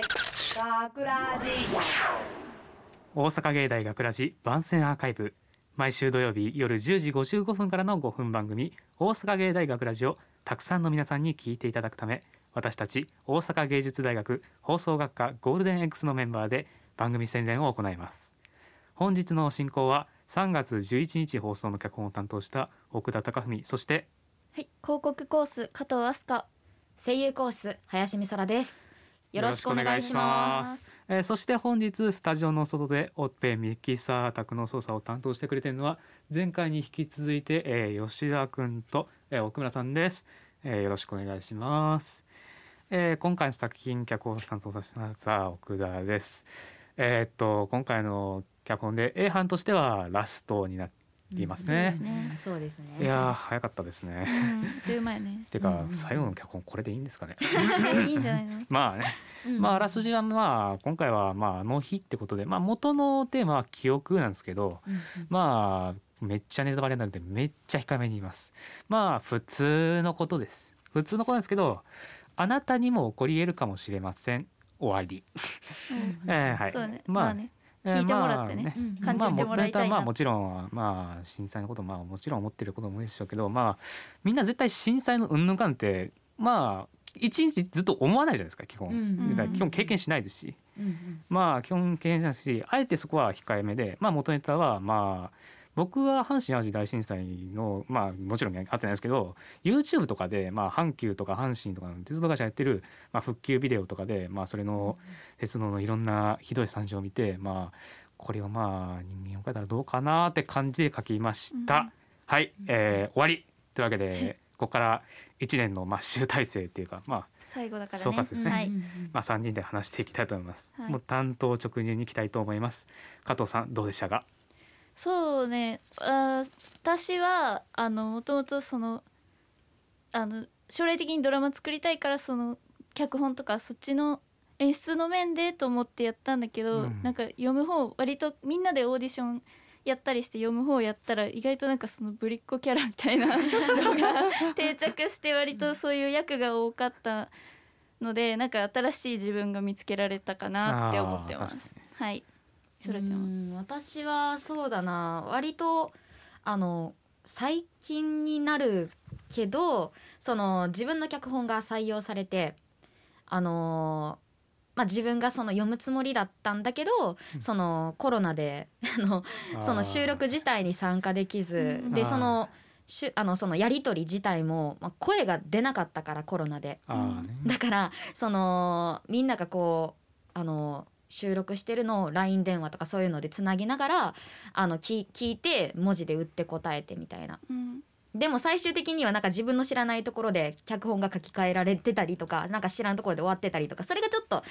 学ラジ大阪芸大学ラジ番宣アーカイブ毎週土曜日夜10時55分からの5分番組大阪芸大学ラジをたくさんの皆さんに聞いていただくため私たち大阪芸術大学放送学科ゴールデン X のメンバーで番組宣伝を行います。本日の進行は3月11日放送の脚本を担当した奥田貴文そしてはい、広告コース加藤飛鳥声優コース林美空ですよろしくお願いします。えーそして本日スタジオの外でオッペミキサー宅の操作を担当してくれてるのは前回に引き続いて、えー吉田くんと、えー奥村さんです、えーよろしくお願いします、えー今回の作品脚本を担当させてもらった奥田です。えーっと今回の脚本で A 班としてはラストになっていますね。そうですね。いやー早かったですね。うん、という前ね。てか、最後の脚本これでいいんですかね？え いいんじゃないの？まあね。まああらすじはまあ今回はまああの日ってことでまあ元のテーマは記憶なんですけどまあめっちゃネタバレになるんでめっちゃ控えめに言います。まあ普通のことです。普通のことなんですけどあなたにも起こり得るかもしれません。終わり、うんえーはい。まあね、聞いてもらってね。まあうん感じてもらいたいな。まあもちろんまあ震災のことまあもちろん思ってることも多いでしょうけどまあみんな絶対震災の云々感ってまあ一日ずっと思わないじゃないですか基本、基本経験しないですし、うんうん。まあ基本経験しないしあえてそこは控えめでまあ元ネタはまあ僕は阪神・淡路大震災のまあもちろん会ってないですけど YouTube とかでまあ阪急とか阪神とかの鉄道会社やってるまあ復旧ビデオとかでまあそれの鉄道のいろんなひどい惨状を見てまあこれをまあ人間を書いたらどうかなって感じで書きました。うんはい、えー終わりというわけでここから1年のまあ集大成っていうかまあ最後だからね。総括ですねまあ3人で話していきたいと思います。はいもう担当直入にいきたいと思います。加藤さんどうでしたか？そうね。あー私はあのもともとそのあの将来的にドラマ作りたいからその脚本とかそっちの演出の面でと思ってやったんだけど、うんなんか読む方割とみんなでオーディションやったりして読む方やったら意外となんかそのぶりっ子キャラみたいな のが定着して割とそういう役が多かったのでなんか新しい自分が見つけられたかなって思ってます。はい。そらちゃんは？うん私はそうだな。割とあの最近になるけどその自分の脚本が採用されてあのまあ自分がその読むつもりだったんだけど、うん。そのコロナで あのその収録自体に参加できずうんでそのしゅあのそのやり取り自体も、まあ、声が出なかったからコロナで。だからそのみんながこうあの収録してるのを LINE 電話とかそういうのでつなぎながらあの聞聞いて文字で打って答えてみたいな。うん。でも最終的にはなんか自分の知らないところで脚本が書き換えられてたりとかなんか知らんところで終わってたりとかそれがちょっと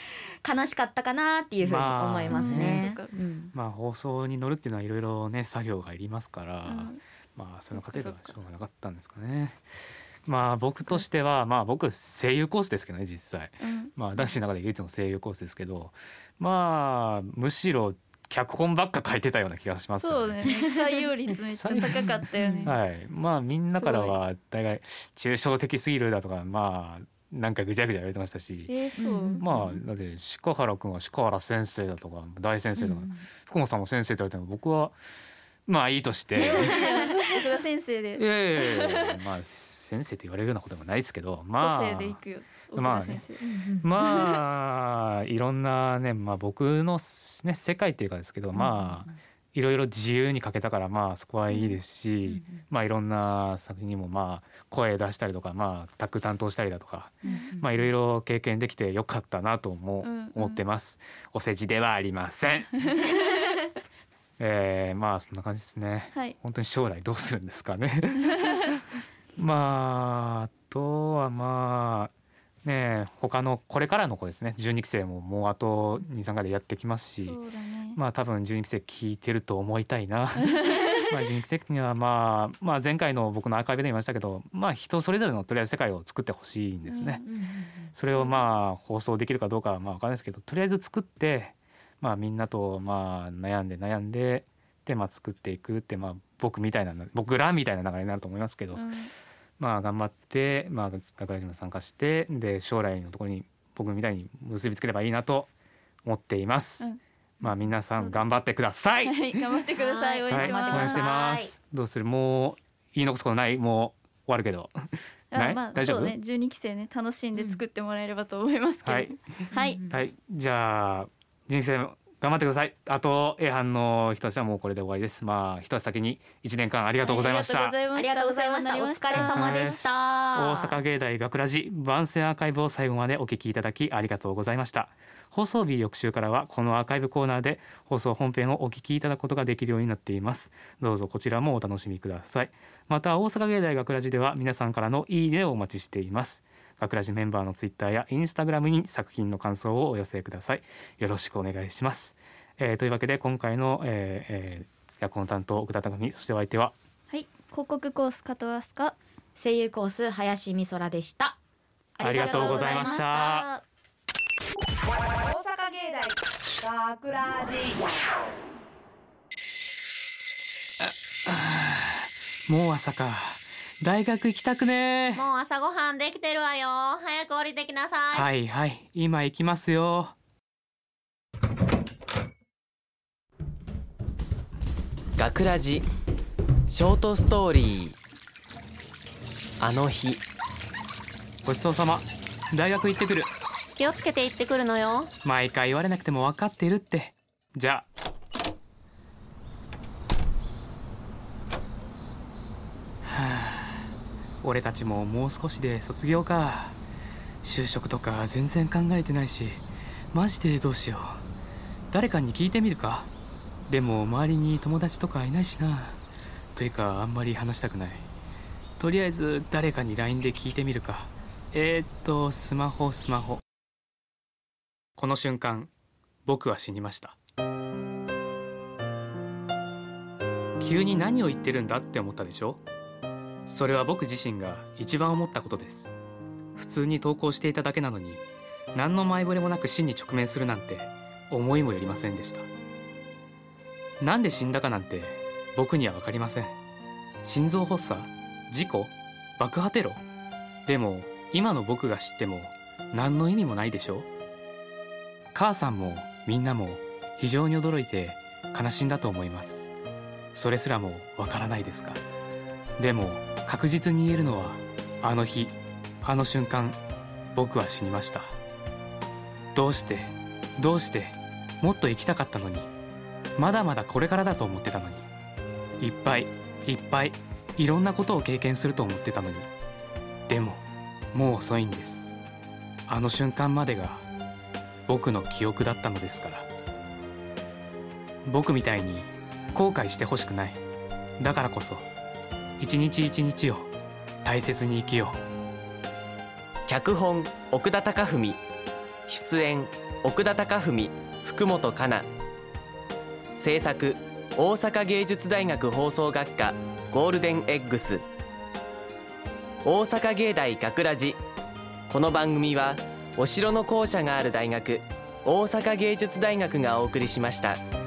悲しかったかなっていうふうに思いますね。まあうん。まあ放送に乗るっていうのはいろいろね作業がいりますから、うん。まあその過程ではしょうがなかったんですかね。まあ僕としてはまあ僕声優コースですけどね実際。うん。まあ男子の中で唯一の声優コースですけど、まあむしろ脚本ばっか書いてたような気がしますよそうね。採用率めっちゃ高かったよね。はい、まあみんなからは大概抽象的すぎるだとかまあなんかぐちゃぐちゃ言われてましたし、えー、まあだって鹿原君は鹿原先生だとか大先生とか、福本さんも先生と言われても僕はまあいいとして。奥田先生いでやいやいやいやまあ先生って言われるようなこともないですけどまあ個性でいくよ。奥まあ田先生。まあ いろんなね、まあ、僕の、ね、世界っていうかですけど、まあいろいろ自由に書けたからまあそこはいいですし、まあいろんな作品にもまあ声出したりとかまあタッグ担当したりだとか、まあいろいろ経験できてよかったなとも思ってます。お世辞ではありません。えー、まあそんな感じですね。はい。本当に将来どうするんですかね。まああとはまあね他のこれからの子ですね12期生ももうあと23回でやってきますしね。まあ多分12期生聞いてると思いたいな。まあ12期生にはまあまあ前回の僕のアーカイブで言いましたけどまあ人それぞれのとりあえず世界を作ってほしいんですね。それをまあ放送できるかどうかはまあ分かんないですけどとりあえず作ってまあみんなとまあ悩んで悩んででまあ作っていくってまあ僕みたいな僕らみたいな流れになると思いますけど、うんまあ頑張ってまあ学ラジも参加してで将来のところに僕みたいに結びつければいいなと思っています、うん。まあ皆さん頑張ってください。はい。頑張ってください。応はい。援してます、どうする？もう言い残すことない？もう終わるけど。なまあ大丈夫？そうね。12期生ね楽しんで作ってもらえればと思いますけど、はい。はい。はい。じゃあ人生頑張ってください。あと A 班の人たちはもうこれで終わりです。まあ一足先に一年間ありがとうございました、ありがとうございました。お疲れ様でした。大阪芸大学ラジ番宣アーカイブを最後までお聞きいただきありがとうございました。放送日翌週からはこのアーカイブコーナーで放送本編をお聞きいただくことができるようになっています。どうぞこちらもお楽しみください。また大阪芸大学ラジでは皆さんからのいいねをお待ちしています学ラジメンバーのツイッターやインスタグラムに作品の感想をお寄せください。よろしくお願いします、えーというわけで今回の、えーえー、役の担当奥田匠そしてお相手は？はい。広告コース加藤飛鳥。声優コース林美空でした。ありがとうございました。大阪芸大学ラジもう朝か大学行きたくね。もう朝ごはんできてるわよ。早く降りてきなさい、はいはい。今行きますよ。学ラジ。ショートストーリー。あの日。ごちそうさま。大学行ってくる。気をつけて行ってくるのよ。毎回言われなくても分かってるって。じゃあはあ俺たちももう少しで卒業か。就職とか全然考えてないしマジでどうしよう。誰かに聞いてみるか。でも周りに友達とかいないしな。というかあんまり話したくない。とりあえず誰かに LINE で聞いてみるか。えー、っとスマホスマホ。この瞬間僕は死にました。急に何を言ってるんだって思ったでしょ？それは僕自身が一番思ったことです。普通に投稿していただけなのに何の前触れもなく死に直面するなんて思いもよりませんでした。なんで死んだかなんて僕には分かりません。心臓発作？事故？爆破テロ？でも今の僕が知っても何の意味もないでしょう。母さんもみんなも非常に驚いて悲しんだと思います。それすらもわからないですか？でも確実に言えるのはあの日あの瞬間僕は死にました。どうしてどうしてもっと生きたかったのにまだまだこれからだと思ってたのにいっぱいいっぱいいろんなことを経験すると思ってたのにでももう遅いんです。あの瞬間までが僕の記憶だったのですから。僕みたいに後悔してほしくない。だからこそ一日一日を大切に生きよう。脚本奥田貴文。出演奥田貴文福本香奈制作大阪芸術大学放送学科ゴールデンエッグス。大阪芸大学ラジ。この番組はお城の校舎がある大学大阪芸術大学がお送りしました。